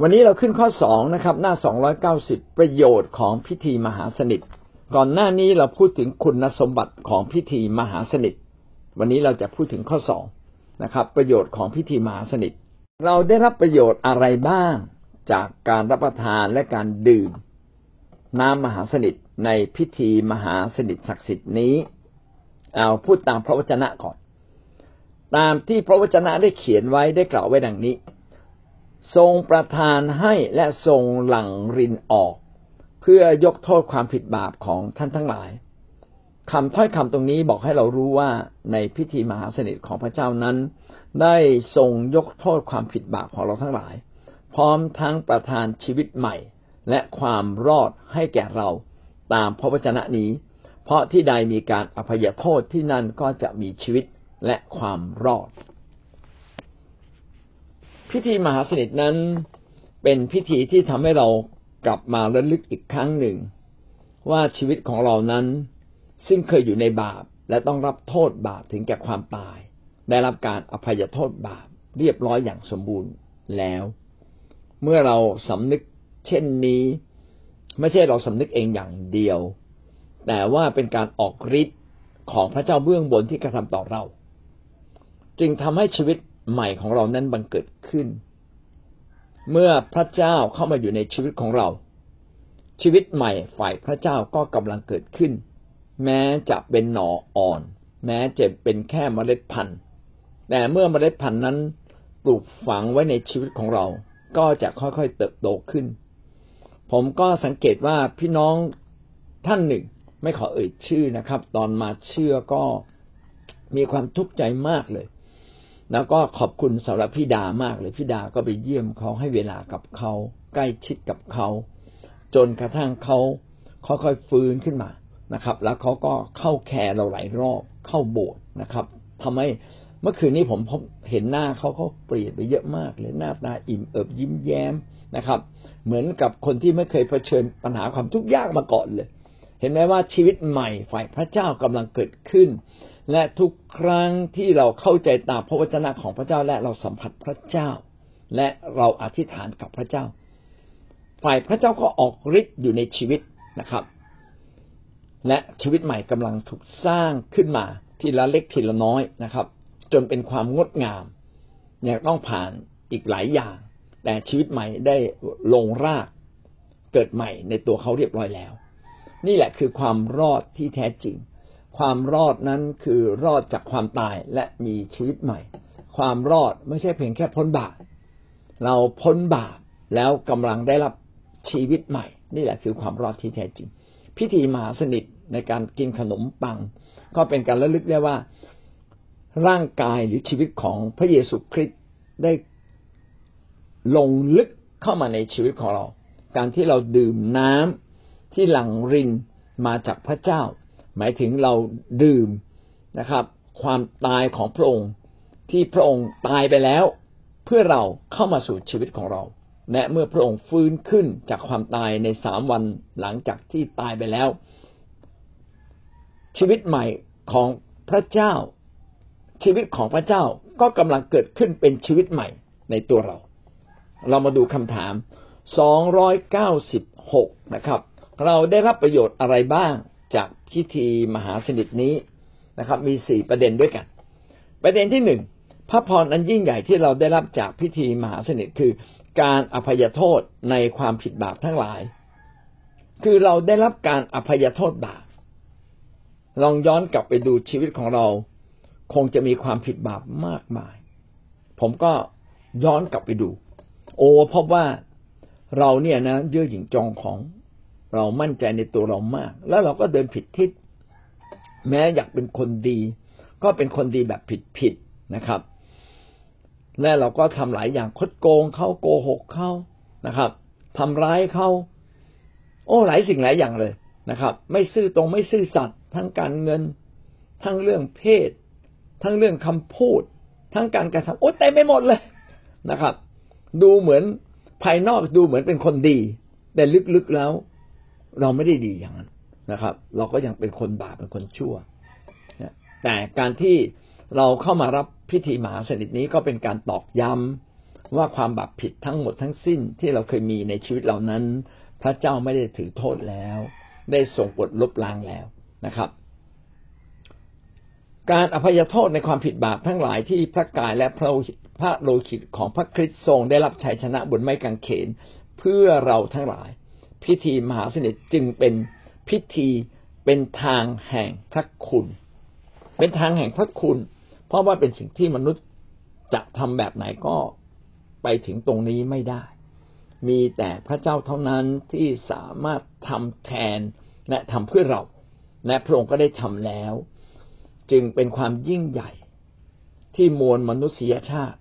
วันนี้เราขึ้นข้อสองนะครับ หน้าสองร้อยเก้าสิบประโยชน์ของพิธีมหาสนิท ก่อนหน้านี้เราพูดถึงคุณสมบัติของพิธีมหาสนิท วันนี้เราจะพูดถึงข้อสองนะครับ ประโยชน์ของพิธีมหาสนิท เราได้รับประโยชน์อะไรบ้าง จากการรับประทานและการดื่ม น้ำมหาสนิทในพิธีมหาสนิทศักดิ์สิทธิ์นี้ เอาพูดตามพระวจนะก่อน ตามที่พระวจนะได้เขียนไว้ได้กล่าวไว้ดังนี้ ทรงประทานให้และทรงหลั่งรินออก เพื่อยกโทษความผิดบาปของท่านทั้งหลายคำถ้อยคำตรงนี้บอกให้เรารู้ว่าในพิธีมหาสนิทของพระเจ้านั้น ได้ทรงยกโทษความผิดบาปของเราทั้งหลาย พร้อมทั้งประทานชีวิตใหม่ และความรอดให้แก่เราตามพระวจนะนี้ เพราะที่ใดมีการอภัยโทษที่นั่นก็จะมีชีวิตและความรอด พิธีมหาสนิทนั้นเป็นพิธีที่ทำให้เรากลับมาระลึกอีกครั้งหนึ่ง ว่าชีวิตของเรานั้น ซึ่งเคยอยู่ในบาปและต้องรับโทษบาปถึงแก่ความตาย ได้รับการอภัยโทษบาปเรียบร้อยอย่างสมบูรณ์แล้ว เมื่อเราสำนึกเช่นนี้ ไม่ใช่เราสำนึกเองอย่างเดียว แต่ว่าเป็นการออกฤทธิ์ของพระเจ้าเบื้องบนที่กระทำต่อเรา จึงทำให้ชีวิต ใหม่ของเรานั้นบังเกิดขึ้น เมื่อพระเจ้าเข้ามาอยู่ในชีวิตของเรา ชีวิตใหม่ฝ่ายพระเจ้าก็กำลังเกิดขึ้น แม้จะเป็นหน่ออ่อน แม้จะเป็นแค่เมล็ดพันธุ์ แต่เมื่อเมล็ดพันธุ์นั้นปลูกฝังไว้ในชีวิตของเรา ก็จะค่อยๆเติบโตขึ้น ผมก็สังเกตว่าพี่น้องท่านหนึ่ง ไม่ขอเอ่ยชื่อนะครับ ตอนมาเชื่อก็มีความทุกข์ใจมากเลย แล้วก็ขอบคุณสำหรับพี่ดามากเลยพี่ดาก็ไปเยี่ยมเขาให้เวลากับเขาใกล้ชิดกับเขาจนกระทั่งเขาค่อยๆฟื้นขึ้นมานะครับ แล้วเขาก็เข้าแคร์เราหลายรอบเข้าโบสถ์นะครับทำให้เมื่อคืนนี้ผมพบเห็นหน้าเขาเขาเปลี่ยนไปเยอะมากเลยหน้าตาอิ่มเอิบยิ้มแย้มนะครับ เหมือนกับคนที่ไม่เคยเผชิญปัญหาความทุกข์ยากมาก่อนเลย เห็นไหมว่าชีวิตใหม่ฝ่ายพระเจ้ากำลังเกิดขึ้น และทุกครั้งที่เราเข้าใจตามพระวจนะของพระเจ้าและเราสัมผัสพระเจ้า และเราอธิษฐานกับพระเจ้า ฝ่ายพระเจ้าก็ออกฤทธิ์อยู่ในชีวิตนะครับ และชีวิตใหม่กำลังถูกสร้างขึ้นมาทีละเล็กทีละน้อยนะครับ จนเป็นความงดงามยังต้องผ่านอีกหลายอย่าง แต่ชีวิตใหม่ได้ลงรากเกิดใหม่ในตัวเขาเรียบร้อยแล้ว นี่แหละคือความรอดที่แท้จริง ความรอดนั้นคือรอดจากความตายและมีชีวิตใหม่ ความรอดไม่ใช่เพียงแค่พ้นบาปเราพ้นบาปแล้วกำลังได้รับชีวิตใหม่ นี่แหละคือความรอดที่แท้จริง พิธีมหาสนิทในการกินขนมปัง ก็เป็นการระลึกได้ว่าร่างกายหรือชีวิตของพระเยซูคริสต์ได้ลงลึกเข้ามาในชีวิตของเรา การที่เราดื่มน้ำที่หลั่งรินมาจากพระเจ้า หมายถึงเราดื่มนะครับ ความตายของพระองค์ที่พระองค์ตายไปแล้ว เพื่อเราเข้ามาสู่ชีวิตของเรา และเมื่อพระองค์ฟื้นขึ้นจากความตายในสามวันหลังจากที่ตายไปแล้ว ชีวิตใหม่ของพระเจ้า ชีวิตของพระเจ้าก็กำลังเกิดขึ้นเป็นชีวิตใหม่ในตัวเรา เรามาดูคำถามสองร้อยเก้าสิบหกนะครับ เราได้รับประโยชน์อะไรบ้าง พิธีมหาสนิทนี้นะครับ มีสี่ประเด็นด้วยกัน ประเด็นที่หนึ่งพระพรอันยิ่งใหญ่ที่เราได้รับจากพิธีมหาสนิทคือการอภัยโทษในความผิดบาปทั้งหลาย คือเราได้รับการอภัยโทษบาปลองย้อนกลับไปดูชีวิตของเรา คงจะมีความผิดบาปมากมาย ผมก็ย้อนกลับไปดู โอ้พบว่าเราเนี่ยนะเยื่อหยิ่งจองของ เรามั่นใจในตัวเรามาก แล้วเราก็เดินผิดทิศ แม้อยากเป็นคนดี ก็เป็นคนดีแบบผิดผิดนะครับ และเราก็ทำหลายอย่างคดโกงเขาโกหกเขานะครับทำร้ายเขาโอ้หลายสิ่งหลายอย่างเลยนะครับ ไม่ซื่อตรงไม่ซื่อสัตย์ทั้งการเงิน ทั้งเรื่องเพศ ทั้งเรื่องคำพูด ทั้งการกระทำโอ้เต็มไปหมดเลยนะครับ ดูเหมือนภายนอกดูเหมือนเป็นคนดี แต่ลึกๆแล้ว เราไม่ได้ดีอย่างนั้นนะครับ เราก็ยังเป็นคนบาปเป็นคนชั่วแต่การที่เราเข้ามารับพิธีมหาสนิทนี้ก็เป็นการตอกย้ำว่าความบาปผิดทั้งหมดทั้งสิ้นที่เราเคยมีในชีวิตเหล่านั้น พระเจ้าไม่ได้ถือโทษแล้ว ได้ส่งบทลบล้างแล้วนะครับ การอภัยโทษในความผิดบาปทั้งหลายที่พระกายและพระพระโลหิตของพระคริสต์ทรงได้รับชัยชนะบนไม้กางเขนเพื่อเราทั้งหลาย พิธีมหาสนิทจึงเป็นพิธีเป็นทางแห่งพระคุณ เป็นทางแห่งพระคุณ เพราะว่าเป็นสิ่งที่มนุษย์จะทำแบบไหนก็ไปถึงตรงนี้ไม่ได้ มีแต่พระเจ้าเท่านั้นที่สามารถทำแทนและทำเพื่อเรา และพระองค์ก็ได้ทำแล้ว จึงเป็นความยิ่งใหญ่ ที่มวลมนุษยชาติ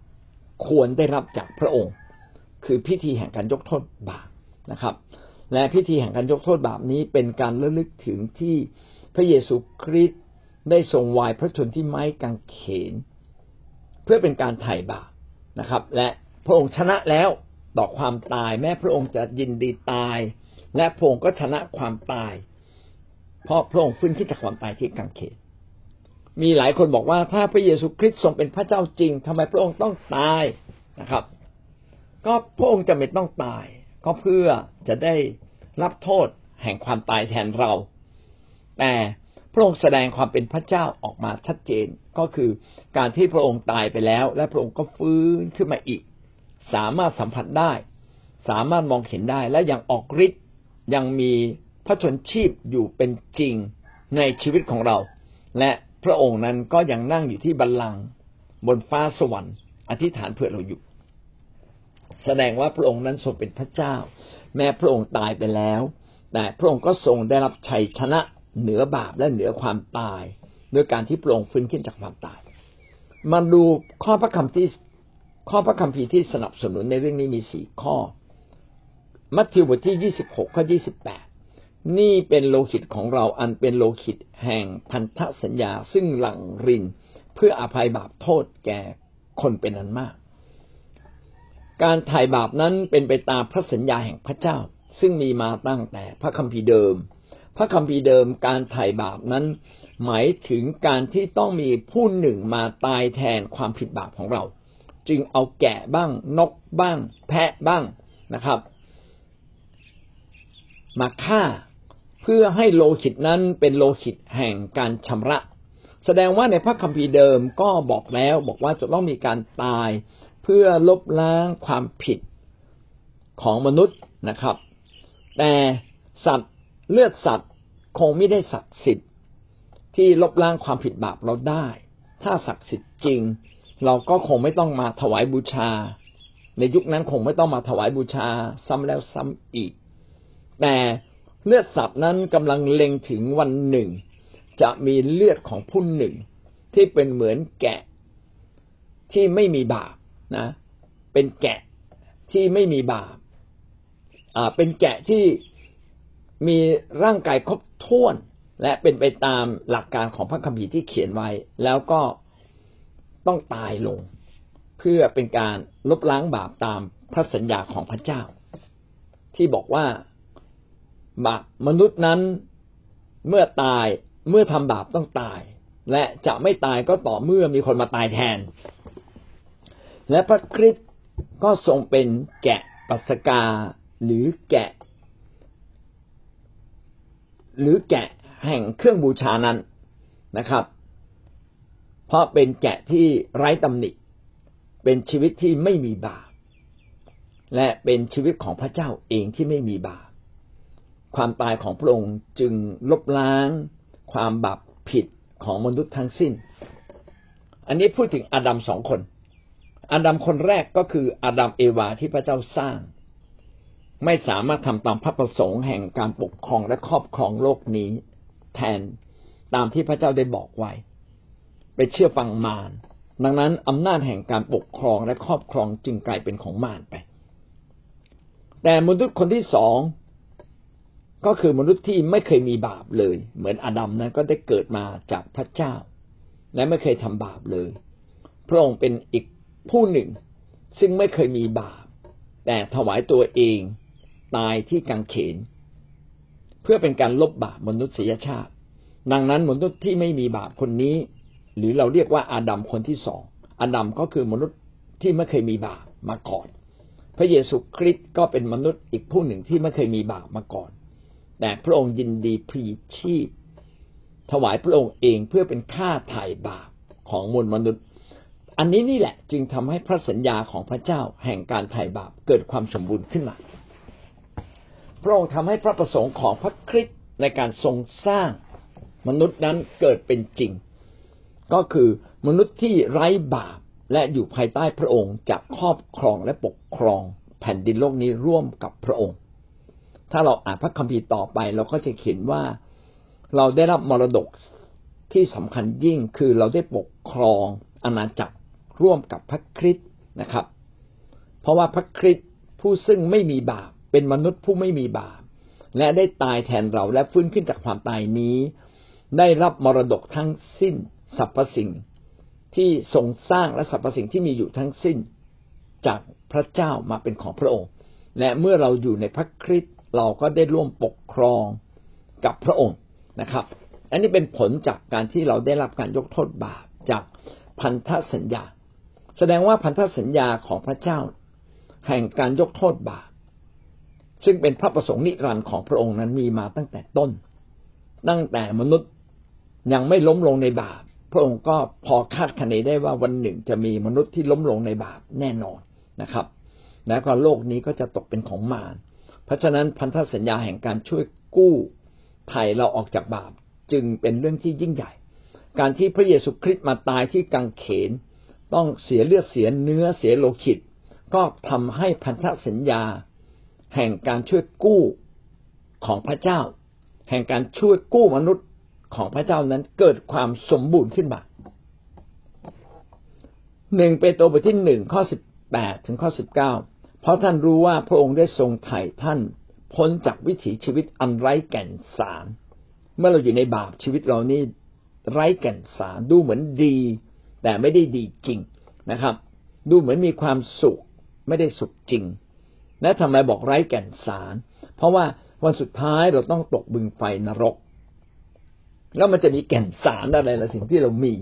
ควรได้รับจากพระองค์ คือพิธีแห่งการยกโทษบาปนะครับ และพิธีแห่งการยกโทษบาปนี้เป็นการระลึกถึงที่พระเยซูคริสต์ได้ทรงวายพระชนที่ไม้กางเขน เพื่อเป็นการไถ่บาปนะครับ และพระองค์ชนะแล้วต่อความตาย แม้พระองค์จะยินดีตาย และพระองค์ก็ชนะความตาย เพราะพระองค์ฟื้นขึ้นจากความตายที่กางเขน มีหลายคนบอกว่าถ้าพระเยซูคริสต์ทรงเป็นพระเจ้าจริงทำไมพระองค์ต้องตายนะครับ ก็พระองค์จะไม่ต้องตาย ก็เพื่อจะได้ รับโทษแห่งความตายแทนเรา แต่พระองค์แสดงความเป็นพระเจ้าออกมาชัดเจนก็คือการที่พระองค์ตายไปแล้ว และพระองค์ก็ฟื้นขึ้นมาอีก สามารถสัมผัสได้ สามารถมองเห็นได้และยังออกฤทธิ์ยังมีพระชนชีพอยู่เป็นจริงในชีวิตของเรา และพระองค์นั้นก็ยังนั่งอยู่ที่บัลลังก์บนฟ้าสวรรค์ อธิษฐานเพื่อเราอยู่ แสดงว่าพระองค์นั้นทรงเป็นพระเจ้า แม้พระองค์ตายไปแล้ว แต่พระองค์ก็ทรงได้รับชัยชนะเหนือบาปและเหนือความตายด้วยการที่พระองค์ฟื้นขึ้นจากความตาย มาดูข้อพระคำที่ข้อพระคัมภีร์ที่สนับสนุนในเรื่องนี้มีสี่ข้อ มัทธิวบทที่ยี่สิบหกข้อยี่สิบแปดนี่เป็นโลหิตของเราอันเป็นโลหิตแห่งพันธสัญญาซึ่งหลั่งริน เพื่ออภัยบาปโทษแก่คนเป็นอันมาก การไถ่บาปนั้นเป็นไปตามพระสัญญาแห่งพระเจ้า ซึ่งมีมาตั้งแต่พระคัมภีร์เดิม พระคัมภีร์เดิมการไถ่บาปนั้น หมายถึงการที่ต้องมีผู้หนึ่งมาตายแทนความผิดบาปของเรา จึงเอาแกะบ้างนกบ้าง แพะบ้างนะครับ มาฆ่าเพื่อให้โลหิตนั้นเป็นโลหิตแห่งการชำระ แสดงว่าในพระคัมภีร์เดิมก็บอกแล้วบอกว่าจะต้องมีการตาย เพื่อลบล้างความผิดของมนุษย์นะครับ แต่สัตว์เลือดสัตว์คงไม่ได้ศักดิ์สิทธิ์ที่ลบล้างความผิดบาปเราได้ ถ้าศักดิ์สิทธิ์จริง เราก็คงไม่ต้องมาถวายบูชา ในยุคนั้นคงไม่ต้องมาถวายบูชาซ้ำแล้วซ้ำอีก แต่เลือดสัตว์นั้นกำลังเล็งถึงวันหนึ่ง จะมีเลือดของผู้หนึ่ง ที่เป็นเหมือนแกะที่ไม่มีบาป นะ เป็นแกะที่ไม่มีบาปอ่าเป็นแกะที่มีร่างกายครบถ้วน และเป็นไปตามหลักการของพระคัมภีร์ที่เขียนไว้ แล้วก็ต้องตายลง เพื่อเป็นการลบล้างบาปตามพระสัญญาของพระเจ้า ที่บอกว่าบาปมนุษย์นั้นเมื่อตายเมื่อทำบาปต้องตาย และจะไม่ตายก็ต่อเมื่อมีคนมาตายแทน และพระคริสต์ก็ทรงเป็นแกะปัสกาหรือแกะ หรือแกะแห่งเครื่องบูชานั้นนะครับ เพราะเป็นแกะที่ไร้ตำหนิเป็นชีวิตที่ไม่มีบาปและเป็นชีวิตของพระเจ้าเองที่ไม่มีบาปความตายของพระองค์จึงลบล้าง ความบาปผิดของมนุษย์ทั้งสิ้น อันนี้พูดถึงอาดัมสองคน อาดัมคนแรกก็คืออาดัมเอวาที่พระเจ้าสร้าง ไม่สามารถทำตามพระประสงค์แห่งการปกครองและครอบครองโลกนี้ แทนตามที่พระเจ้าได้บอกไว้ ไปเชื่อฟังมารดังนั้นอำนาจแห่งการปกครองและครอบครองจึงกลายเป็นของมารไป แต่มนุษย์คนที่สองก็คือมนุษย์ที่ไม่เคยมีบาปเลย เหมือนอาดัมนะก็ได้เกิดมาจากพระเจ้า และไม่เคยทำบาปเลย พระองค์เป็นอีก ผู้หนึ่งซึ่งไม่เคยมีบาป แต่ถวายตัวเองตายที่กังเขน เพื่อเป็นการลบบาปมนุษยชาติ ดังนั้นมนุษย์ที่ไม่มีบาปคนนี้ หรือเราเรียกว่าอาดัมคนที่สองอาดัมก็คือมนุษย์ที่ไม่เคยมีบาปมาก่อน พระเยซูคริสต์ก็เป็นมนุษย์อีกผู้หนึ่งที่ไม่เคยมีบาปมาก่อน แต่พระองค์ยินดีพรีชีพถวายพระองค์เองเพื่อเป็นค่าไถ่บาปของมวลมนุษย์ อันนี้นี่แหละจึงทำให้พระสัญญาของพระเจ้าแห่งการไถ่บาปเกิดความสมบูรณ์ขึ้นมา พระองค์ทำให้พระประสงค์ของพระคริสต์ในการทรงสร้างมนุษย์นั้นเกิดเป็นจริง ก็คือมนุษย์ที่ไร้บาปและอยู่ภายใต้พระองค์จะครอบครองและปกครองแผ่นดินโลกนี้ร่วมกับพระองค์ ถ้าเราอ่านพระคัมภีร์ต่อไป เราก็จะเห็นว่าเราได้รับมรดกที่สำคัญยิ่งคือเราได้ปกครองอาณาจักร ร่วมกับพระคริสต์นะครับ เพราะว่าพระคริสต์ผู้ซึ่งไม่มีบาปเป็นมนุษย์ผู้ไม่มีบาป และได้ตายแทนเราและฟื้นขึ้นจากความตายนี้ ได้รับมรดกทั้งสิ้นสรรพสิ่งที่ทรงสร้างและสรรพสิ่งที่มีอยู่ทั้งสิ้น จากพระเจ้ามาเป็นของพระองค์ และเมื่อเราอยู่ในพระคริสต์เราก็ได้ร่วมปกครองกับพระองค์นะครับ อันนี้เป็นผลจากการที่เราได้รับการยกโทษบาปจากพันธสัญญา แสดงว่าพันธสัญญาของพระเจ้า แห่งการยกโทษบาปซึ่งเป็นพระประสงค์นิรันดร์ของพระองค์นั้นมีมาตั้งแต่ต้น ตั้งแต่มนุษย์ยังไม่ล้มลงในบาป พระองค์ก็พอคาดคะเนได้ว่าวันหนึ่งจะมีมนุษย์ที่ล้มลงในบาปแน่นอนนะครับ แล้วก็โลกนี้ก็จะตกเป็นของมาร เพราะฉะนั้นพันธสัญญาแห่งการช่วยกู้ไถ่เราออกจากบาป จึงเป็นเรื่องที่ยิ่งใหญ่ การที่พระเยซูคริสต์มาตายที่กังเขน ต้องเสียเลือดเสียเนื้อเสียโลหิต ก็ทำให้พันธสัญญา แห่งการช่วยกู้ของพระเจ้า แห่งการช่วยกู้มนุษย์ของพระเจ้านั้นเกิดความสมบูรณ์ขึ้นมาหนึ่งเปโตรบทที่หนึ่งข้อสิบแปดถึงข้อสิบเก้าเพราะท่านรู้ว่าพระองค์ได้ทรงไถ่ท่าน พ้นจากวิถีชีวิตอันไร้แก่นสาร เมื่อเราอยู่ในบาปชีวิตเรานี่ไร้แก่นสารดูเหมือนดี แต่ไม่ได้ดีจริงนะครับ ดูเหมือนมีความสุขไม่ได้สุขจริง และทำไมบอกไร้แก่นสาร เพราะว่าวันสุดท้ายเราต้องตกบึงไฟนรก แล้วมันจะมีแก่นสารอะไรละสิ่งที่เรามี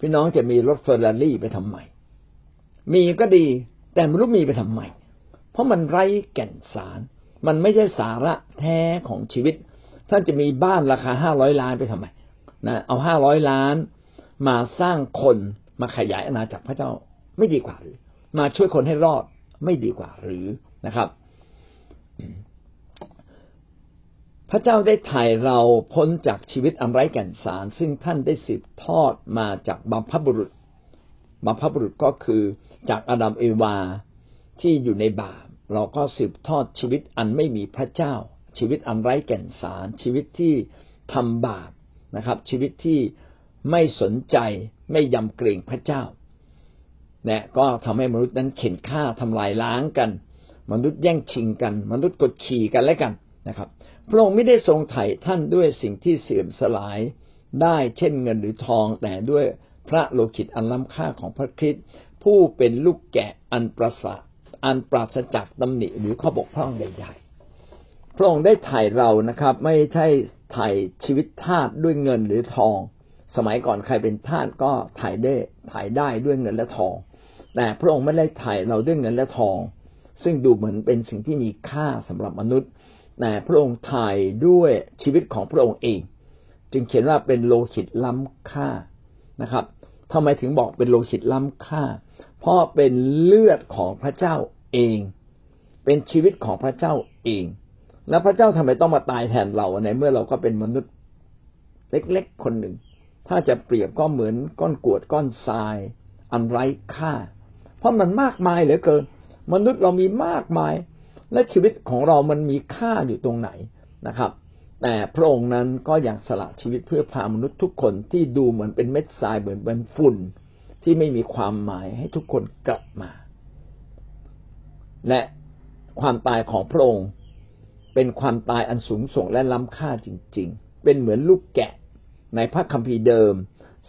พี่น้องจะมีรถเฟอร์รารี่ไปทำไมมีก็ดีแต่ไม่รู้มีไปทำไม เพราะมันไร้แก่นสาร มันไม่ใช่สาระแท้ของชีวิต ท่านจะมีบ้านราคาห้าร้อยล้านไปทำไมนะเอาห้าร้อยล้าน มาสร้างคนมาขยายอาณาจักรพระเจ้าไม่ดีกว่าหรือ มาช่วยคนให้รอดไม่ดีกว่าหรือนะครับ พระเจ้าได้ถ่ายเราพ้นจากชีวิตอันไร้แก่นสาร ซึ่งท่านได้สืบทอดมาจากบัมพบุรุษบัมพบุรุษก็คือจากอาดัมเอวาที่อยู่ในบาปเราก็สืบทอดชีวิตอันไม่มีพระเจ้า ชีวิตอันไร้แก่นสาร ชีวิตที่ทำบาปนะครับ ชีวิตที่ ไม่สนใจไม่ยำเกรงพระเจ้าเนี่ยก็ทำให้มนุษย์นั้นเข็นฆ่าทำลายล้างกัน มนุษย์แย่งชิงกัน มนุษย์กดขี่กันและกันนะครับ พระองค์ไม่ได้ทรงไถ่ท่านด้วยสิ่งที่เสื่อมสลายได้เช่นเงินหรือทองแต่ด้วยพระโลหิตอันล้ำค่าของพระคริสต์ผู้เป็นลูกแกะอันประสาอันปราศจากตำหนิหรือข้อบกพร่องใดๆพระองค์ได้ไถ่เรานะครับ ไม่ใช่ไถ่ชีวิตทาสด้วยเงินหรือทอง สมัยก่อนใครเป็นทาสก็ถ่ายได้ถ่ายได้ด้วยเงินและทอง แต่พระองค์ไม่ได้ถ่ายเราด้วยเงินและทอง ซึ่งดูเหมือนเป็นสิ่งที่มีค่าสำหรับมนุษย์ แต่พระองค์ถ่ายด้วยชีวิตของพระองค์เอง จึงเขียนว่าเป็นโลหิตล้ำค่านะครับทำไมถึงบอกเป็นโลหิตล้ำค่า เพราะเป็นเลือดของพระเจ้าเอง เป็นชีวิตของพระเจ้าเอง แล้วพระเจ้าทำไมต้องมาตายแทนเราในเมื่อเราก็เป็นมนุษย์ เล็กๆคนหนึ่ง ถ้าจะเปรียบก็เหมือนก้อนกวดก้อนทราย อันไร้ค่า เพราะมันมากมายเหลือเกิน มนุษย์เรามีมากมาย และชีวิตของเรามันมีค่าอยู่ตรงไหนนะครับ แต่พระองค์นั้นก็อยากสละชีวิตเพื่อพามนุษย์ทุกคนที่ดูเหมือนเป็นเม็ดทรายเหมือนเป็นฝุ่นที่ไม่มีความหมายให้ทุกคนกลับมา และความตายของพระองค์ เป็นความตายอันสูงส่งและล้ำค่าจริง ๆ เป็นเหมือนลูกแกะ ในพระคัมภีร์เดิม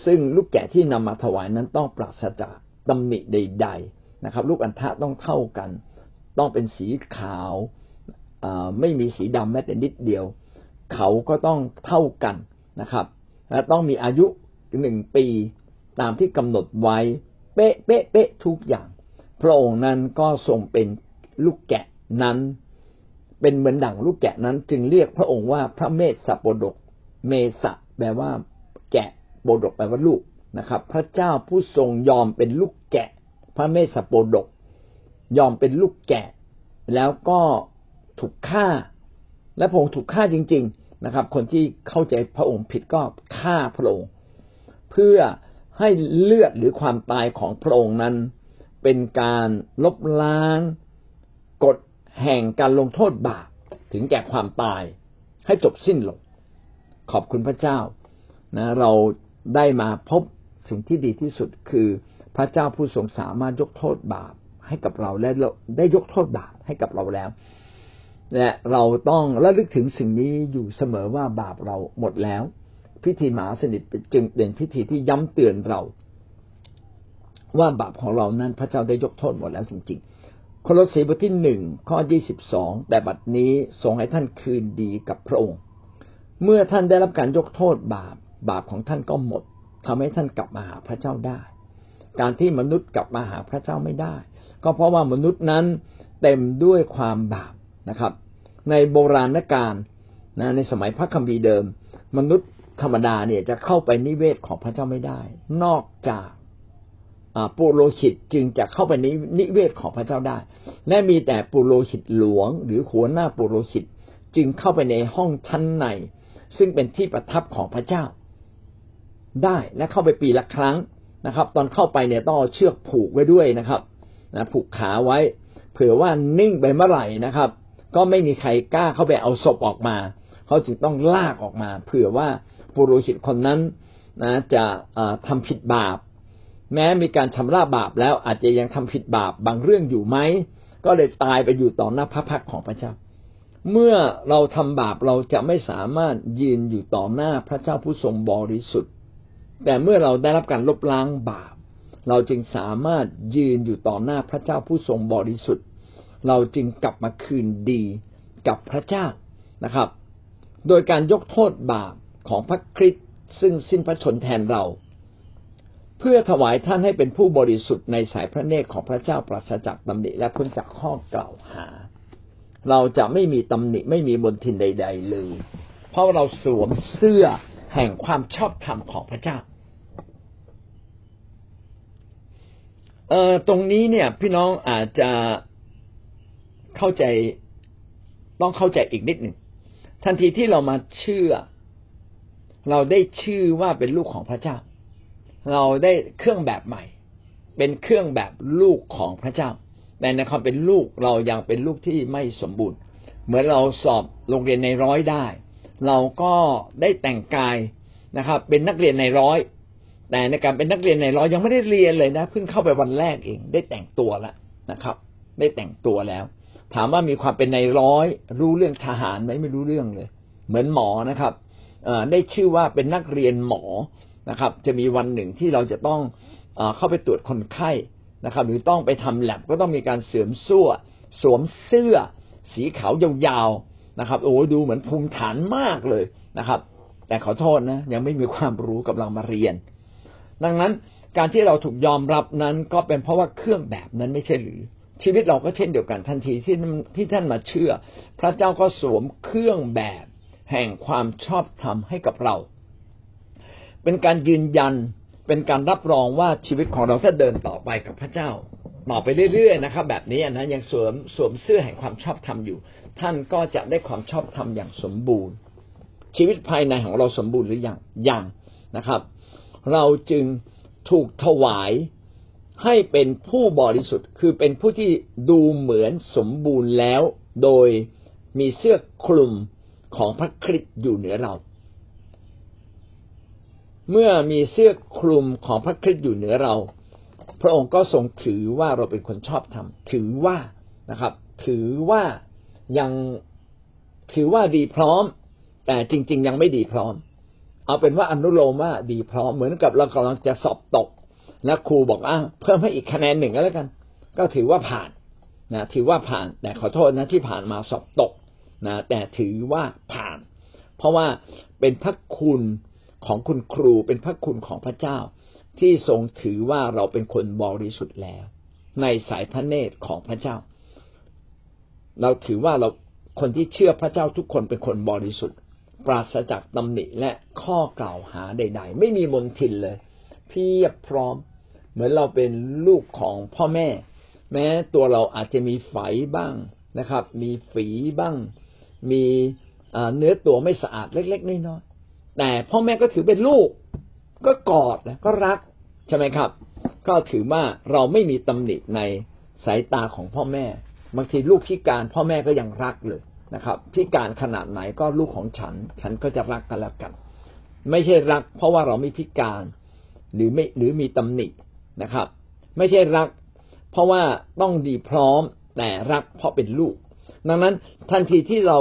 ซึ่งลูกแกะที่นำมาถวายนั้นต้องปราศจากตำหนิใด ๆนะครับ ลูกอันทะต้องเท่ากัน ต้องเป็นสีขาวไม่มีสีดำแม้แต่นิดเดียว เขาก็ต้องเท่ากันนะครับ และต้องมีอายุหนึ่งปีตามที่กำหนดไว้ เป๊ะเป๊ะเป๊ะทุกอย่าง พระองค์นั้นก็ทรงเป็นลูกแกะนั้น เป็นเหมือนดั่งลูกแกะนั้น จึงเรียกพระองค์ว่าพระเมสสปดก เมสะ แปลว่าแกะโปดกแปลว่าลูกนะครับ พระเจ้าผู้ทรงยอมเป็นลูกแกะ พระเมสสโปดก ยอมเป็นลูกแกะ แล้วก็ถูกฆ่า และพระองค์ถูกฆ่าจริง ๆนะครับ คนที่เข้าใจพระองค์ผิดก็ฆ่าพระองค์เพื่อให้เลือดหรือความตายของพระองค์นั้น เป็นการลบล้างกฎแห่งการลงโทษบาปถึงแก่ความตายให้จบสิ้นลง ขอบคุณพระเจ้านะเราได้มาพบสิ่งที่ดีที่สุดคือพระเจ้าผู้ทรงสามารถยกโทษบาปให้กับเราและได้ยกโทษบาปให้กับเราแล้ว และเราต้องระลึกถึงสิ่งนี้อยู่เสมอว่าบาปเราหมดแล้ว พิธีมหาสนิทจึงเป็นพิธีที่ย้ำเตือนเรา ว่าบาปของเรานั้นพระเจ้าได้ยกโทษหมดแล้วจริงๆโคลสีบทที่หนึ่งข้อยี่สิบสองแต่บัดนี้ทรงให้ท่านคืนดีกับพระองค์ เมื่อท่านได้รับการยกโทษบาป บาปของท่านก็หมดทำให้ท่านกลับมาหาพระเจ้าได้ การที่มนุษย์กลับมาหาพระเจ้าไม่ได้ ก็เพราะว่ามนุษย์นั้นเต็มด้วยความบาปนะครับ ในโบราณกาลนะในสมัยพระคัมภีร์เดิม มนุษย์ธรรมดาเนี่ยจะเข้าไปนิเวศของพระเจ้าไม่ได้ นอกจากปุโรหิตจึงจะเข้าไปในนิเวศของพระเจ้าได้ และมีแต่ปุโรหิตหลวง หรือหัวหน้าปุโรหิตจึงเข้าไปในห้องชั้นใน ซึ่งเป็นที่ประทับของพระเจ้า ได้และเข้าไปปีละครั้งนะครับ ตอนเข้าไปเนี่ยต้องเอาเชือกผูกไว้ด้วยนะครับนะผูกขาไว้ เผื่อว่านิ่งไปเมื่อไหร่นะครับ ก็ไม่มีใครกล้าเข้าไปเอาศพออกมา เขาจึงต้องลากออกมา เผื่อว่าปุโรหิตคนนั้นนะจะทำผิดบาป แม้มีการชำระบาปแล้วอาจจะยังทำผิดบาปบางเรื่องอยู่ไหมก็เลยตายไปอยู่ต่อหน้าพระพักของพระเจ้า เมื่อเราทำบาปเราจะไม่สามารถยืนอยู่ต่อหน้าพระเจ้าผู้ทรงบริสุทธิ์ แต่เมื่อเราได้รับการลบล้างบาป เราจึงสามารถยืนอยู่ต่อหน้าพระเจ้าผู้ทรงบริสุทธิ์ เราจึงกลับมาคืนดีกับพระเจ้านะครับ โดยการยกโทษบาปของพระคริสต์ซึ่งสิ้นพระชนแทนเรา เพื่อถวายท่านให้เป็นผู้บริสุทธิ์ในสายพระเนตรของพระเจ้าปราศจากตำหนิและพ้นจากข้อกล่าวหา เราจะไม่มีตำหนิไม่มีบนทินใด ๆ เลย เพราะเราสวมเสื้อแห่งความชอบธรรมของพระเจ้าเอ่อตรงนี้เนี่ย พี่น้องอาจจะเข้าใจต้องเข้าใจอีกนิดหนึ่งทันทีที่เรามาเชื่อ เราได้ชื่อว่าเป็นลูกของพระเจ้า เราได้เครื่องแบบใหม่ เป็นเครื่องแบบลูกของพระเจ้า แต่ในความเป็นลูกเรายังเป็นลูกที่ไม่สมบูรณ์ เหมือนเราสอบโรงเรียนในร้อยได้ เราก็ได้แต่งกายนะครับ เป็นนักเรียนในร้อย แต่ในการเป็นนักเรียนในร้อยยังไม่ได้เรียนเลยนะเพิ่งเข้าไปวันแรกเอง ได้แต่งตัวแล้วนะครับ ได้แต่งตัวแล้ว ถามว่ามีความเป็นในร้อย รู้เรื่องทหารไหมไม่รู้เรื่องเลย เหมือนหมอนะครับได้ชื่อว่าเป็นนักเรียนหมอนะครับ จะมีวันหนึ่งที่เราจะต้องเข้าไปตรวจคนไข้ นะครับ หรือต้องไปทำแลบก็ต้องมีการเสริมสั่วสวมเสื้อ สีขาวยาวๆนะครับ โอ้ดูเหมือนภูมิฐานมากเลยนะครับ แต่ขอโทษนะ ยังไม่มีความรู้กับเรามาเรียน ดังนั้นการที่เราถูกยอมรับนั้นก็เป็นเพราะว่าเครื่องแบบนั้นไม่ใช่หรือ ชีวิตเราก็เช่นเดียวกันทันทีที่ที่ท่านมาเชื่อ พระเจ้าก็สวมเครื่องแบบ แห่งความชอบธรรมให้กับเรา เป็นการยืนยัน เป็นการรับรองว่าชีวิตของเราถ้าเดินต่อไปกับพระเจ้าต่อไปเรื่อยๆนะครับ แบบนี้นะยังสวมสวมเสื้อแห่งความชอบธรรมอยู่ ท่านก็จะได้ความชอบธรรมอย่างสมบูรณ์ ชีวิตภายในของเราสมบูรณ์หรือยังยังนะครับ เราจึงถูกถวายให้เป็นผู้บริสุทธิ์ คือเป็นผู้ที่ดูเหมือนสมบูรณ์แล้ว โดยมีเสื้อคลุมของพระคริสต์อยู่เหนือเรา เมื่อมีเสื้อคลุมของพระคริสต์อยู่เหนือเรา พระองค์ก็ทรงถือว่าเราเป็นคนชอบธรรมถือว่านะครับ ถือว่ายังถือว่าดีพร้อม แต่จริง ๆ ยังไม่ดีพร้อม เอาเป็นว่าอนุโลมว่าดีพร้อมเหมือนกับเรากำลังจะสอบตกและครูบอกอะเพิ่มให้อีกคะแนนหนึ่งก็แล้วกัน ก็ถือว่าผ่านนะถือว่าผ่านแต่ขอโทษนะที่ผ่านมาสอบตกนะแต่ถือว่าผ่าน เพราะว่าเป็นพระคุณ ของคุณครูเป็นพระคุณของพระเจ้า ที่ทรงถือว่าเราเป็นคนบริสุทธิ์แล้ว ในสายพระเนตรของพระเจ้า เราถือว่าเราคนที่เชื่อพระเจ้าทุกคนเป็นคนบริสุทธิ์ ปราศจากตำหนิและข้อกล่าวหาใด ๆ ไม่มีมนทินเลยเพียบพร้อม เหมือนเราเป็นลูกของพ่อแม่ แม้ตัวเราอาจจะมีไฝบ้างนะครับ มีฝีบ้าง มีเนื้อตัวไม่สะอาดเล็ก ๆน้อย แต่พ่อแม่ก็ถือเป็นลูก ก็กอดก็รักใช่ไหมครับ ก็ถือว่าเราไม่มีตำหนิในสายตาของพ่อแม่ บางทีลูกพิการพ่อแม่ก็ยังรักเลยนะครับพิการขนาดไหนก็ลูกของฉัน ฉันก็จะรักกันแล้วกัน ไม่ใช่รัก เพราะว่าเราไม่พิการ หรือไม่หรือมีตำหนินะครับ ไม่ใช่รัก เพราะว่าต้องดีพร้อมแต่รักเพราะเป็นลูก ดังนั้นทันทีที่เรา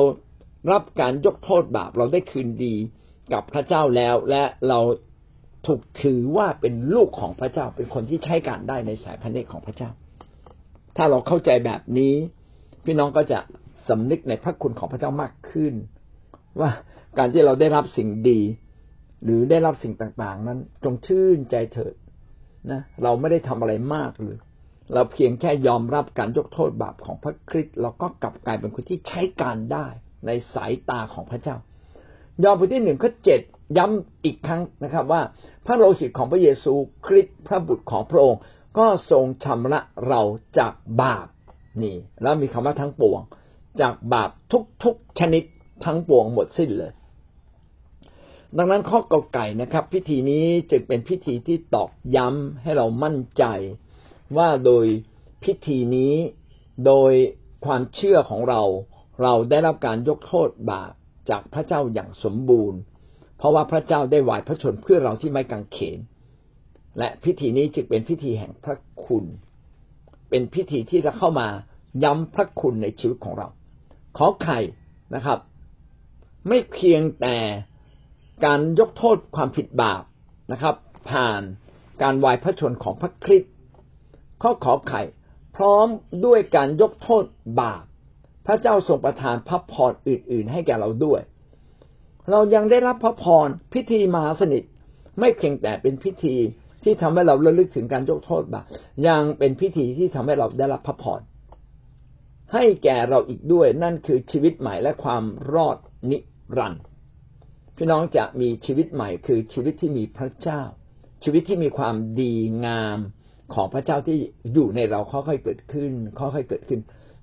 รับการยกโทษบาปเราได้คืนดี กับพระเจ้าแล้วและเราถูกถือว่าเป็นลูกของพระเจ้าเป็นคนที่ใช้การได้ในสายพันธุ์ของพระเจ้า ถ้าเราเข้าใจแบบนี้ พี่น้องก็จะสำนึกในพระคุณของพระเจ้ามากขึ้น ว่าการที่เราได้รับสิ่งดี หรือได้รับสิ่งต่างๆ นั้นจงชื่นใจเถิดนะเราไม่ได้ทำอะไรมากเลยเราเพียงแค่ยอมรับการยกโทษบาปของพระคริสต์เราก็กลับกลายเป็นคนที่ใช้การได้ในสายตาของพระเจ้า ยอห์นบทที่หนึ่งข้อเจ็ดย้ำอีกครั้งนะครับ ว่าพระโลหิตของพระเยซูคริสต์พระบุตรของพระองค์ ก็ทรงชำระเราจากบาปนี่ แล้วมีคำว่าทั้งปวง จากบาปทุกๆชนิดทั้งปวงหมดสิ้นเลย ดังนั้นข้อกไก่นะครับ พิธีนี้จึงเป็นพิธีที่ตอกย้ำให้เรามั่นใจ ว่าโดยพิธีนี้โดยความเชื่อของเรา เราได้รับการยกโทษบาป จากพระเจ้าอย่างสมบูรณ์ เพราะว่าพระเจ้าได้วายพระชนเพื่อเราที่ไม่กังเขน และพิธีนี้จึงเป็นพิธีแห่งพระคุณ เป็นพิธีที่จะเข้ามาย้ำพระคุณในชีวิตของเรา ขอไข่นะครับ ไม่เพียงแต่การยกโทษความผิดบาปนะครับ ผ่านการวายพระชนของพระคริสต์ข้อขอไข่ พร้อมด้วยการยกโทษบาป ระเจ้าทรงประทานพระพรอื่น ๆ ให้แก่เราด้วย เรายังได้รับพระพรพิธีมหาสนิทไม่เพียงแต่เป็นพิธีที่ทำให้เราระลึกถึงการยกโทษบาปยังเป็นพิธีที่ทำให้เราได้รับพระพรให้แก่เราอีกด้วยนั่นคือชีวิตใหม่และความรอดนิรันดร์พี่น้องจะมีชีวิตใหม่คือชีวิตที่มีพระเจ้า ชีวิตที่มีความดีงามของพระเจ้าที่อยู่ในเราค่อยๆเกิดขึ้นค่อยๆเกิดขึ้น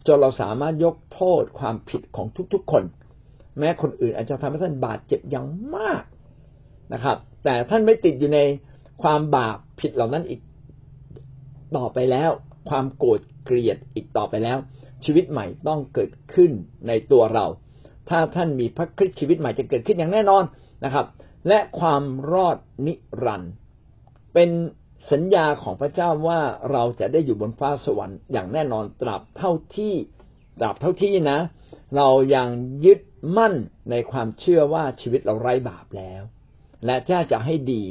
จนเราสามารถยกโทษความผิดของทุกๆคน แม้คนอื่นอาจจะทำให้ท่านบาดเจ็บอย่างมากนะครับ แต่ท่านไม่ติดอยู่ในความบาปผิดเหล่านั้นอีกต่อไปแล้ว ความโกรธเกลียดอีกต่อไปแล้ว ชีวิตใหม่ต้องเกิดขึ้นในตัวเรา ถ้าท่านมีพระคริสต์ชีวิตใหม่จะเกิดขึ้นอย่างแน่นอนนะครับ และความรอดนิรันดร์เป็น สัญญาของพระเจ้าว่าเราจะได้อยู่บนฟ้าสวรรค์อย่างแน่นอนตราบเท่าที่ตราบเท่าที่นะ เรายังยึดมั่นในความเชื่อว่าชีวิตเราไร้บาปแล้ว และถ้าจะให้ดี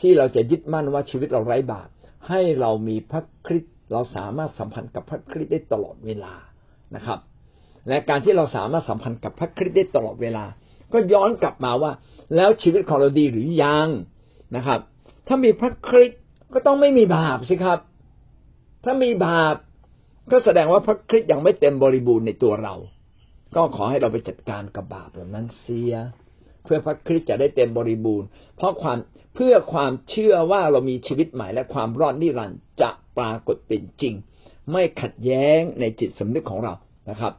ที่เราจะยึดมั่นว่าชีวิตเราไร้บาปให้เรามีพระคริสต์เราสามารถสัมพันธ์กับพระคริสต์ได้ตลอดเวลานะครับ และการที่เราสามารถสัมพันธ์กับพระคริสต์ได้ตลอดเวลา ก็ย้อนกลับมาว่า แล้วชีวิตของเราดีหรือยังนะครับ ถ้ามีพระคริสต์ ก็ต้องไม่มีบาปสิครับ ถ้ามีบาปก็แสดงว่าพระคริสต์ยังไม่เต็มบริบูรณ์ในตัวเรา ก็ขอให้เราไปจัดการกับบาปเหล่านั้นเสีย เพื่อพระคริสต์จะได้เต็มบริบูรณ์ เพราะความเพื่อความเชื่อว่าเรามีชีวิตใหม่และความรอดนิรันดร์จะปรากฏเป็นจริง ไม่ขัดแย้งในจิตสำนึกของเรานะครับ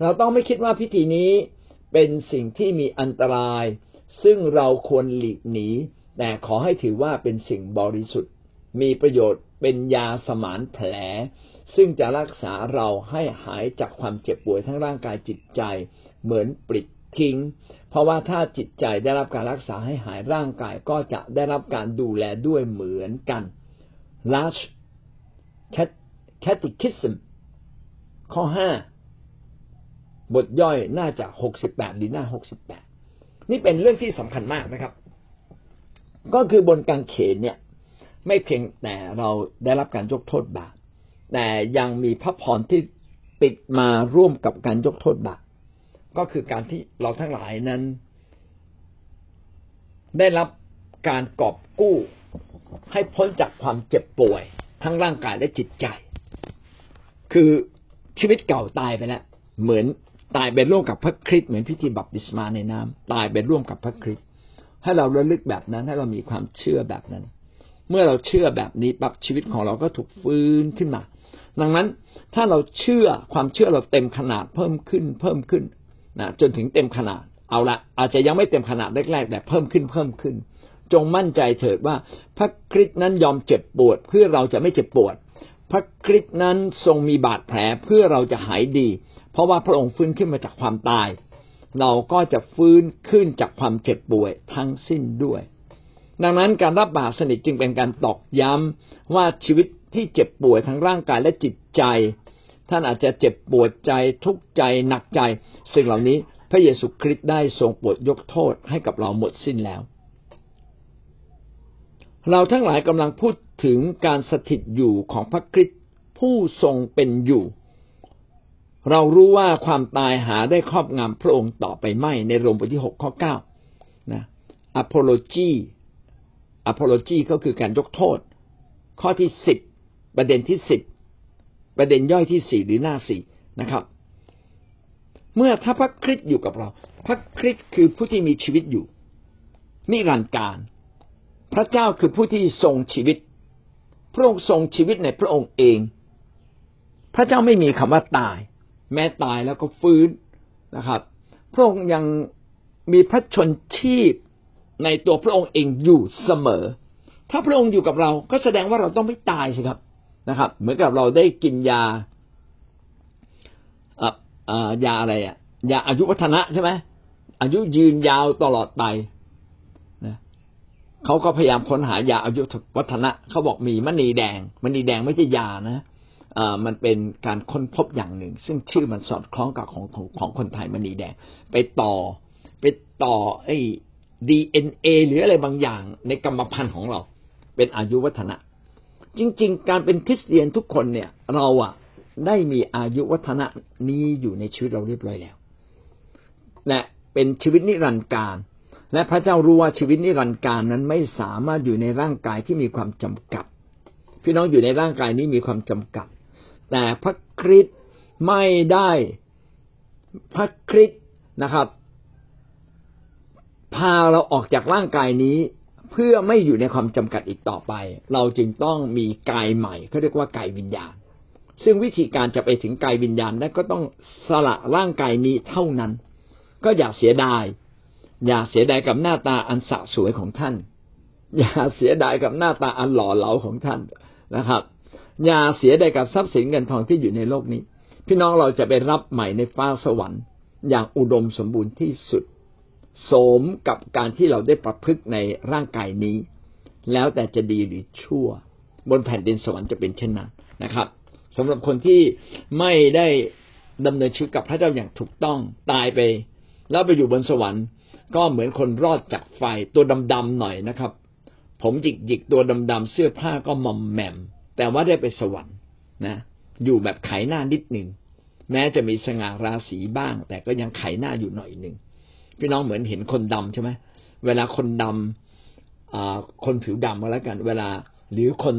เราต้องไม่คิดว่าพิธีนี้เป็นสิ่งที่มีอันตราย ซึ่งเราควรหลีกหนี แต่ขอให้ถือว่าเป็นสิ่งบริสุทธิ์ มีประโยชน์เป็นยาสมานแผล ซึ่งจะรักษาเราให้หายจากความเจ็บป่วยทั้งร่างกายจิตใจ เหมือนปลิดทิ้ง เพราะว่าถ้าจิตใจได้รับการรักษาให้หายร่างกายก็จะได้รับการดูแลด้วยเหมือนกัน Large Catechism ข้อห้าบทย่อยน่าจะหกสิบแปดหรือหน้าหกสิบแปดนี่เป็นเรื่องที่สำคัญมากนะครับ ก็คือบนกางเขนเนี่ย ไม่เพียงแต่เราได้รับการยกโทษบาปแต่ยังมีพระพรที่ติดมาร่วมกับการยกโทษบาปก็คือการที่เราทั้งหลายนั้น ได้รับการกอบกู้ให้พ้นจากความเจ็บป่วย ทั้งร่างกายและจิตใจ คือชีวิตเก่าตายไปแล้ว เหมือนตายไปร่วมกับพระคริสต์เหมือนพิธีบัพติศมาในน้ำตายไปร่วมกับพระคริสต์ ให้เราระลึกแบบนั้น ให้เรามีความเชื่อแบบนั้น เมื่อเราเชื่อแบบนี้ปั๊บชีวิตของเราก็ถูกฟื้นขึ้นมา ดังนั้นถ้าเราเชื่อความเชื่อเราเต็มขนาดเพิ่มขึ้นเพิ่มขึ้นนะจนถึงเต็มขนาดเอาละอาจจะยังไม่เต็มขนาดแรกๆแต่เพิ่มขึ้นเพิ่มขึ้น จงมั่นใจเถิดว่าพระคริสต์นั้นยอมเจ็บปวดเพื่อเราจะไม่เจ็บปวด พระคริสต์นั้นทรงมีบาดแผลเพื่อเราจะหายดี เพราะว่าพระองค์ฟื้นขึ้นมาจากความตาย เราก็จะฟื้นขึ้นจากความเจ็บป่วยทั้งสิ้นด้วย ดังนั้นการรับบาปสนิทจึงเป็นการตอกย้ำว่าชีวิตที่เจ็บป่วยทั้งร่างกายและจิตใจ ท่านอาจจะเจ็บปวดใจทุกข์ใจหนักใจ สิ่งเหล่านี้พระเยซูคริสต์ได้ทรงโปรดยกโทษให้กับเราหมดสิ้นแล้ว เราทั้งหลายกำลังพูดถึงการสถิตอยู่ของพระคริสต์ผู้ทรงเป็นอยู่ เรารู้ว่าความตายหาได้ครอบงำพระองค์ต่อไปไม่ในโรมบทที่หกข้อเก้านะอโพโลจีอโพโลจีก็คือการยกโทษ ข้อที่สิบประเด็นที่สิบประเด็นย่อยที่สี่หรือหน้าสี่นะครับ เมื่อถ้าพระคริสต์อยู่กับเรา พระคริสต์คือผู้ที่มีชีวิตอยู่นิรันดร์การ พระเจ้าคือผู้ที่ทรงชีวิต พระองค์ทรงชีวิตในพระองค์เอง พระเจ้าไม่มีคำว่าตาย แม้ตายแล้วก็ฟื้นนะครับ พระองค์ยังมีพระชนชีพในตัวพระองค์เองอยู่เสมอ ถ้าพระองค์อยู่กับเราก็แสดงว่าเราต้องไม่ตายสิครับนะครับ เหมือนกับเราได้กินยาอ่ายาอะไรอะยาอายุวัฒนะใช่ไหมอายุยืนยาวตลอดไปนะเขาก็พยายามค้นหายาอายุวัฒนะเขาบอกมีมณีแดงมณีแดงไม่ใช่ยานะ มันเป็นการค้นพบอย่างหนึ่ง ซึ่งชื่อมันสอดคล้องกับของของของคนไทยมณีแดง ไปต่อไปต่อไอ้ดีเอ็นเอหรืออะไรบางอย่างในกรรมพันธุ์ของเรา เป็นอายุวัฒนะ จริง ๆ การเป็นคริสเตียนทุกคนเนี่ย เราอะได้มีอายุวัฒนะนี้อยู่ในชีวิตเราเรียบร้อยแล้ว และเป็นชีวิตนิรันดร์การและพระเจ้ารู้ว่าชีวิตนิรันดร์การนั้นไม่สามารถอยู่ในร่างกายที่มีความจำกัด พี่น้องอยู่ในร่างกายนี้มีความจำกัด แต่พระคริสต์ไม่ได้พระคริสต์นะครับ พาเราออกจากร่างกายนี้ เพื่อไม่อยู่ในความจำกัดอีกต่อไป เราจึงต้องมีกายใหม่เขาเรียกว่ากายวิญญาณ ซึ่งวิธีการจะไปถึงกายวิญญาณนั้นก็ต้องสละร่างกายนี้เท่านั้น ก็อย่าเสียดาย อย่าเสียดายกับหน้าตาอันสะสวยของท่าน อย่าเสียดายกับหน้าตาอันหล่อเหลาของท่านนะครับ อย่าเสียดายกับทรัพย์สินเงินทองที่อยู่ในโลกนี้ พี่น้องเราจะไปรับใหม่ในฟ้าสวรรค์ อย่างอุดมสมบูรณ์ที่สุด สมกับการที่เราได้ประพฤติในร่างกายนี้ แล้วแต่จะดีหรือชั่ว บนแผ่นดินสวรรค์จะเป็นเช่นนั้นนะครับสำหรับคนที่ไม่ได้ดำเนินชีวิตกับพระเจ้าอย่างถูกต้องตายไป แล้วไปอยู่บนสวรรค์ ก็เหมือนคนรอดจากไฟตัวดำๆหน่อยนะครับ ผมจิกจิกตัวดำๆเสื้อผ้าก็มอมแมม แต่ว่าได้ไปสวรรค์นะ อยู่แบบไขหน้านิดหนึ่งแม้จะมีสง่าราศีบ้าง แต่ก็ยังไขหน้าอยู่หน่อยหนึ่งพี่น้องเหมือนเห็นคนดำใช่ไหมเวลาคนดำคนผิวดำมาแล้วกัน เวลาหรือคน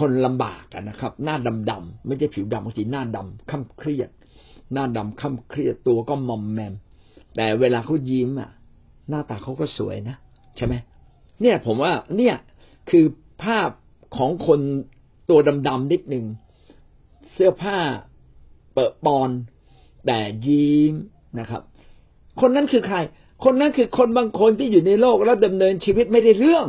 คนลำบากนะครับ หน้าดำดำไม่ใช่ผิวดำบางทีหน้าดำค่ำเครียด หน้าดำค่ำเครียดตัวก็มอมแมม แต่เวลาเขายิ้มอะ หน้าตาเขาก็สวยนะใช่ไหมเนี่ยผมว่าเนี่ยคือภาพ ของคนตัวดำๆนิดหนึ่งเสื้อผ้าเปิดปอน แต่ยิ้มนะครับ คนนั้นคือใคร คนนั้นคือคนบางคนที่อยู่ในโลกแล้วดำเนินชีวิตไม่ได้เรื่อง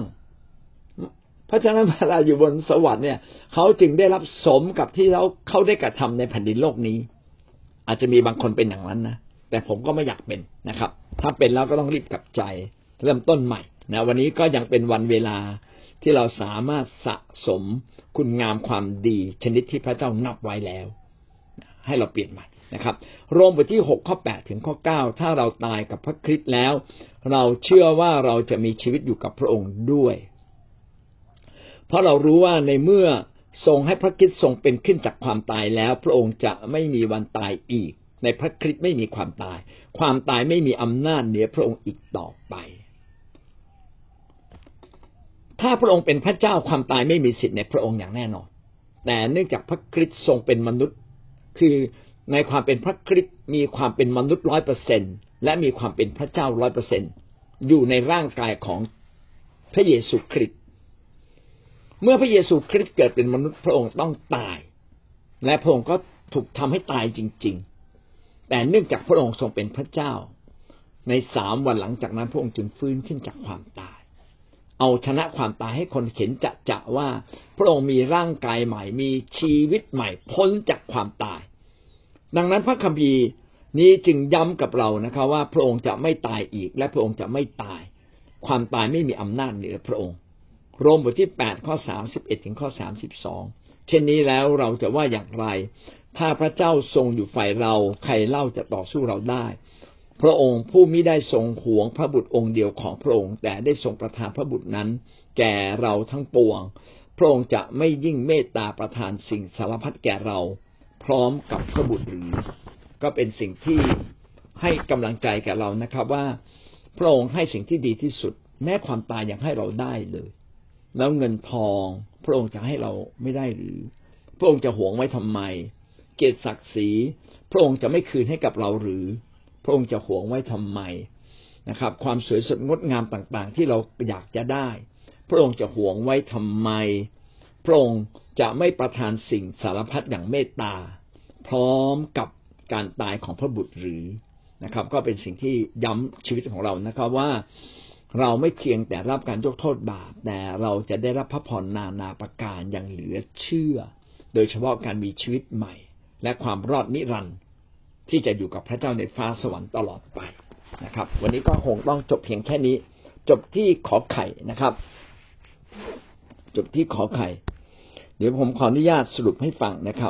เพราะฉะนั้นเวลาอยู่บนสวรรค์เนี่ย เขาจึงได้รับสมกับที่เขาเขาได้กระทำในแผ่นดินโลกนี้ อาจจะมีบางคนเป็นอย่างนั้นนะแต่ผมก็ไม่อยากเป็นนะครับ ถ้าเป็นแล้วก็ต้องรีบกลับใจ เริ่มต้นใหม่นะวันนี้ก็ยังเป็นวันเวลา ที่เราสามารถสะสมคุณงามความดีชนิดที่พระเจ้านับไว้แล้ว ให้เราเปลี่ยนใหม่นะครับ โรมบทที่หกข้อแปดถึงข้อเก้าถ้าเราตายกับพระคริสต์แล้ว เราเชื่อว่าเราจะมีชีวิตอยู่กับพระองค์ด้วย เพราะเรารู้ว่าในเมื่อทรงให้พระคริสต์ทรงเป็นขึ้นจากความตายแล้ว พระองค์จะไม่มีวันตายอีก ในพระคริสต์ไม่มีความตาย ความตายไม่มีอำนาจเหนือพระองค์อีกต่อไป ถ้าพระองค์เป็นพระเจ้าความตายไม่มีสิทธิ์ในพระองค์อย่างแน่นอน แต่เนื่องจากพระคริสต์ทรงเป็นมนุษย์ คือในความเป็นพระคริสต์มีความเป็นมนุษย์ร้อยเปอร์เซ็นและมีความเป็นพระเจ้าร้อยเปอร์เซ็นอยู่ในร่างกายของพระเยซูคริสต์เมื่อพระเยซูคริสต์เกิดเป็นมนุษย์พระองค์ต้องตาย และพระองค์ก็ถูกทำให้ตายจริง ๆ แต่เนื่องจากพระองค์ทรงเป็นพระเจ้า ในสามวันหลังจากนั้นพระองค์จึงฟื้นขึ้นจากความตาย เอาชนะความตายให้คนเห็นจะจะว่า พระองค์มีร่างกายใหม่ มีชีวิตใหม่พ้นจากความตาย ดังนั้นพระคัมภีร์นี้จึงย้ำกับเรานะครับว่าพระองค์จะไม่ตายอีก และพระองค์จะไม่ตาย ความตายไม่มีอำนาจเหนือพระองค์ โรมบทที่แปดข้อสามสิบเอ็ดถึงข้อสามสิบสองเช่นนี้แล้วเราจะว่าอย่างไร ถ้าพระเจ้าทรงอยู่ฝ่ายเราใครเล่าจะต่อสู้เราได้ พระองค์ผู้มิได้ทรงหวงพระบุตรองค์เดียวของพระองค์ แต่ได้ทรงประทานพระบุตรนั้น แก่เราทั้งปวง พระองค์จะไม่ยิ่งเมตตาประทานสิ่งสารพัดแก่เรา พร้อมกับพระบุตรหรือ ก็เป็นสิ่งที่ให้กำลังใจแก่เรานะครับว่า พระองค์ให้สิ่งที่ดีที่สุด แม้ความตายยังให้เราได้เลย แล้วเงินทอง พระองค์จะให้เราไม่ได้หรือ พระองค์จะหวงไว้ทำไม เกียรติศักดิ์ศรี พระองค์จะไม่คืนให้กับเราหรือ พระองค์จะหวงไว้ทำไมนะครับ ความสวยสดงดงามต่างๆ ที่เราอยากจะได้ พระองค์จะหวงไว้ทำไม พระองค์จะไม่ประทานสิ่งสารพัดอย่างเมตตา พร้อมกับการตายของพระบุตรหรือนะครับ ก็เป็นสิ่งที่ย้ำชีวิตของเรานะครับว่าเราไม่เพียงแต่รับการยกโทษบาปแต่เราจะได้รับพระพรนานาประการอย่างเหลือเชื่อ โดยเฉพาะการมีชีวิตใหม่ และความรอดนิรันดร์ ที่จะอยู่กับพระเจ้าในฟ้าสวรรค์ตลอดไปนะครับ วันนี้ก็คงต้องจบเพียงแค่นี้ จบที่ขอไข่นะครับ จบที่ขอไข่ เดี๋ยวผมขออนุญาตสรุปให้ฟังนะครับ